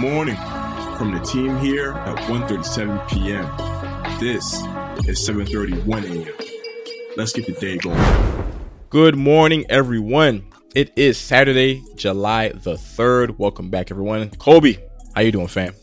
morning from the team here at 1.37 p.m. This is 7.31 a.m. Let's get the day going. Good morning, everyone. It is Saturday, July the 3rd. Welcome back, everyone. Kobe, how you doing, fam?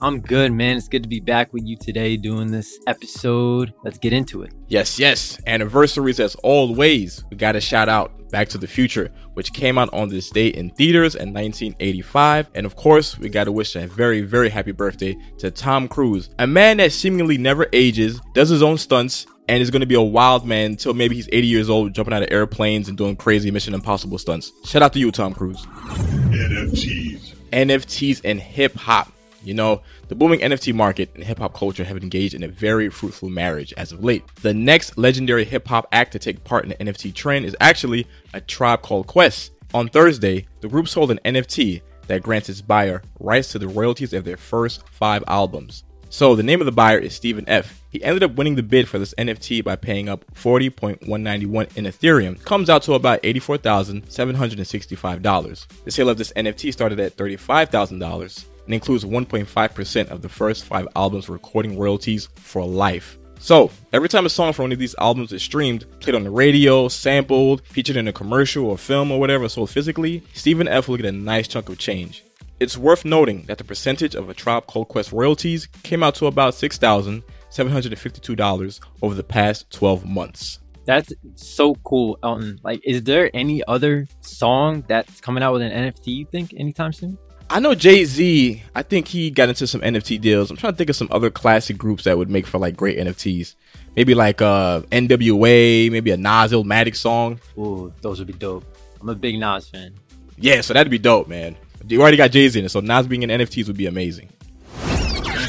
I'm good, man. It's good to be back with you today doing this episode. Let's get into it. Yes, yes. Anniversaries as always. We got to shout out Back to the Future, which came out on this date in theaters in 1985. And of course, we got to wish a very, very happy birthday to Tom Cruise, a man that seemingly never ages, does his own stunts, and is going to be a wild man until maybe he's 80 years old, jumping out of airplanes and doing crazy Mission Impossible stunts. Shout out to you, Tom Cruise. NFTs. NFTs and hip hop. You know, the booming NFT market and hip hop culture have engaged in a very fruitful marriage as of late. The next legendary hip hop act to take part in the NFT trend is actually a tribe called Quest. On Thursday, the group sold an NFT that grants its buyer rights to the royalties of their first five albums. So the name of the buyer is Stephen F. He ended up winning the bid for this NFT by paying up 40.191 in Ethereum. Comes out to about $84,765. The sale of this NFT started at $35,000 and includes 1.5% of the first five albums recording royalties for life. So, every time a song from one of these albums is streamed, played on the radio, sampled, featured in a commercial or film or whatever sold physically, Stephen F will get a nice chunk of change. It's worth noting that the percentage of a Tribe Called Quest royalties came out to about $6,752 over the past 12 months. That's so cool, Elton. Like, is there any other song that's coming out with an NFT you think anytime soon? I know Jay Z. I think he got into some NFT deals. I'm trying to think of some other classic groups that would make for like great NFTs. Maybe like uh NWA, maybe a Nas Illmatic song. Ooh, those would be dope. I'm a big Nas fan. Yeah, so that'd be dope, man. You already got Jay Z in it, so Nas being in NFTs would be amazing.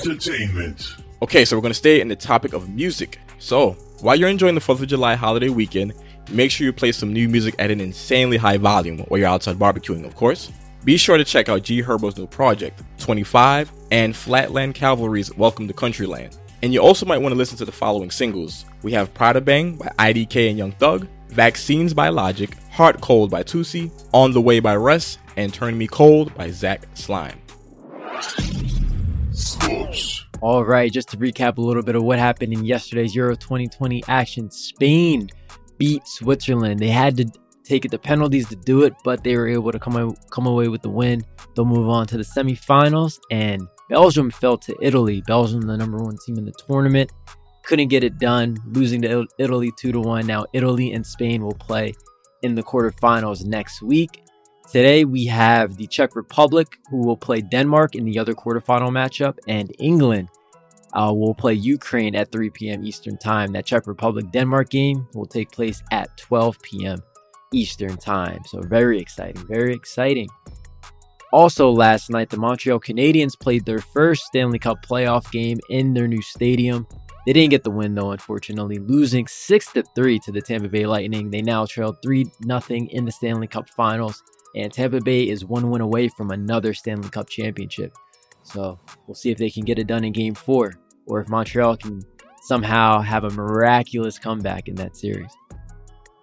Entertainment. Okay, so we're gonna stay in the topic of music. So while you're enjoying the 4th of July holiday weekend, make sure you play some new music at an insanely high volume while you're outside barbecuing, of course. Be sure to check out G Herbo's new project, 25, and Flatland Cavalry's Welcome to Countryland. And you also might want to listen to the following singles. We have Prada Bang by IDK and Young Thug, Vaccines by Logic, Heart Cold by Tusi, On the Way by Russ, and Turn Me Cold by Zach Slime. Sports. All right, just to recap a little bit of what happened in yesterday's Euro 2020 action, Spain beat Switzerland. They had to take it to penalties to do it, but they were able to come come away with the win. They'll move on to the semifinals, and Belgium fell to Italy. Belgium, the number one team in the tournament, couldn't get it done, losing to Italy two to one. Now Italy and Spain will play in the quarterfinals next week. Today we have the Czech Republic, who will play Denmark in the other quarterfinal matchup, and England uh, will play Ukraine at 3 p.m. Eastern Time. That Czech Republic Denmark game will take place at 12 p.m. Eastern Time. So very exciting, very exciting. Also, last night, the Montreal Canadiens played their first Stanley Cup playoff game in their new stadium. They didn't get the win though, unfortunately, losing six to three to the Tampa Bay Lightning. They now trail three nothing in the Stanley Cup Finals, and Tampa Bay is one win away from another Stanley Cup championship. So we'll see if they can get it done in Game Four, or if Montreal can somehow have a miraculous comeback in that series.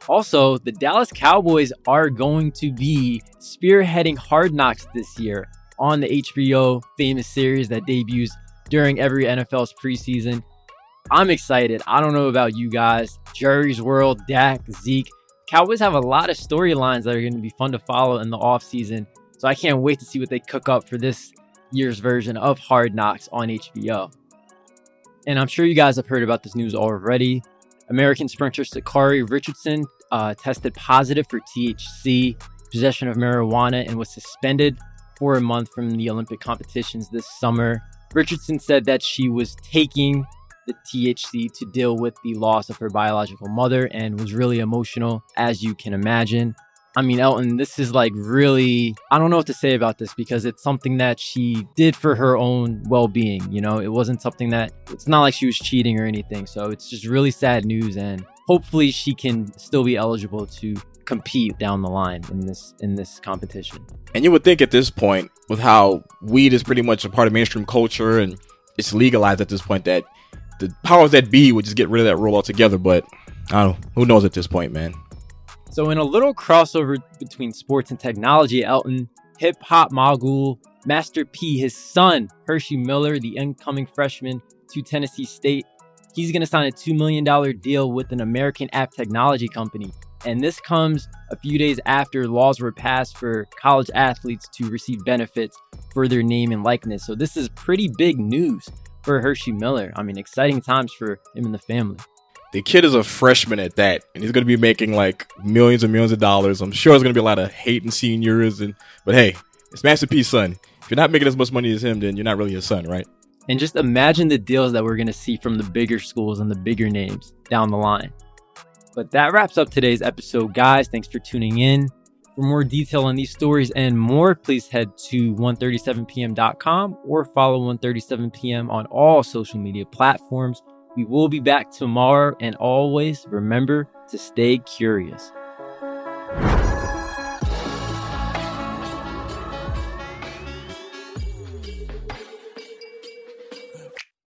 Also, the Dallas Cowboys are going to be spearheading Hard Knocks this year on the HBO famous series that debuts during every NFL's preseason. I'm excited. I don't know about you guys. Jerry's World, Dak, Zeke. Cowboys have a lot of storylines that are going to be fun to follow in the offseason. So I can't wait to see what they cook up for this year's version of Hard Knocks on HBO. And I'm sure you guys have heard about this news already. American sprinter Sha'Carri Richardson uh, tested positive for THC, possession of marijuana, and was suspended for a month from the Olympic competitions this summer. Richardson said that she was taking the THC to deal with the loss of her biological mother and was really emotional, as you can imagine. I mean, Elton, this is like really, I don't know what to say about this because it's something that she did for her own well being. You know, it wasn't something that, it's not like she was cheating or anything. So it's just really sad news. And hopefully she can still be eligible to compete down the line in this in this competition. And you would think at this point, with how weed is pretty much a part of mainstream culture and it's legalized at this point, that the powers that be would just get rid of that rule altogether. But I don't. Who knows at this point, man? So, in a little crossover between sports and technology, Elton, hip hop mogul Master P, his son, Hercy Miller, the incoming freshman to Tennessee State, he's going to sign a $2 million deal with an American app technology company. And this comes a few days after laws were passed for college athletes to receive benefits for their name and likeness. So this is pretty big news for Hercy Miller. I mean, exciting times for him and the family. The kid is a freshman at that, and he's going to be making like millions and millions of dollars. I'm sure there's going to be a lot of hating seniors, and but hey, it's Master son. If you're not making as much money as him, then you're not really his son, right? And just imagine the deals that we're going to see from the bigger schools and the bigger names down the line. But that wraps up today's episode, guys. Thanks for tuning in. For more detail on these stories and more, please head to 137pm.com or follow 137pm on all social media platforms. We will be back tomorrow, and always remember to stay curious.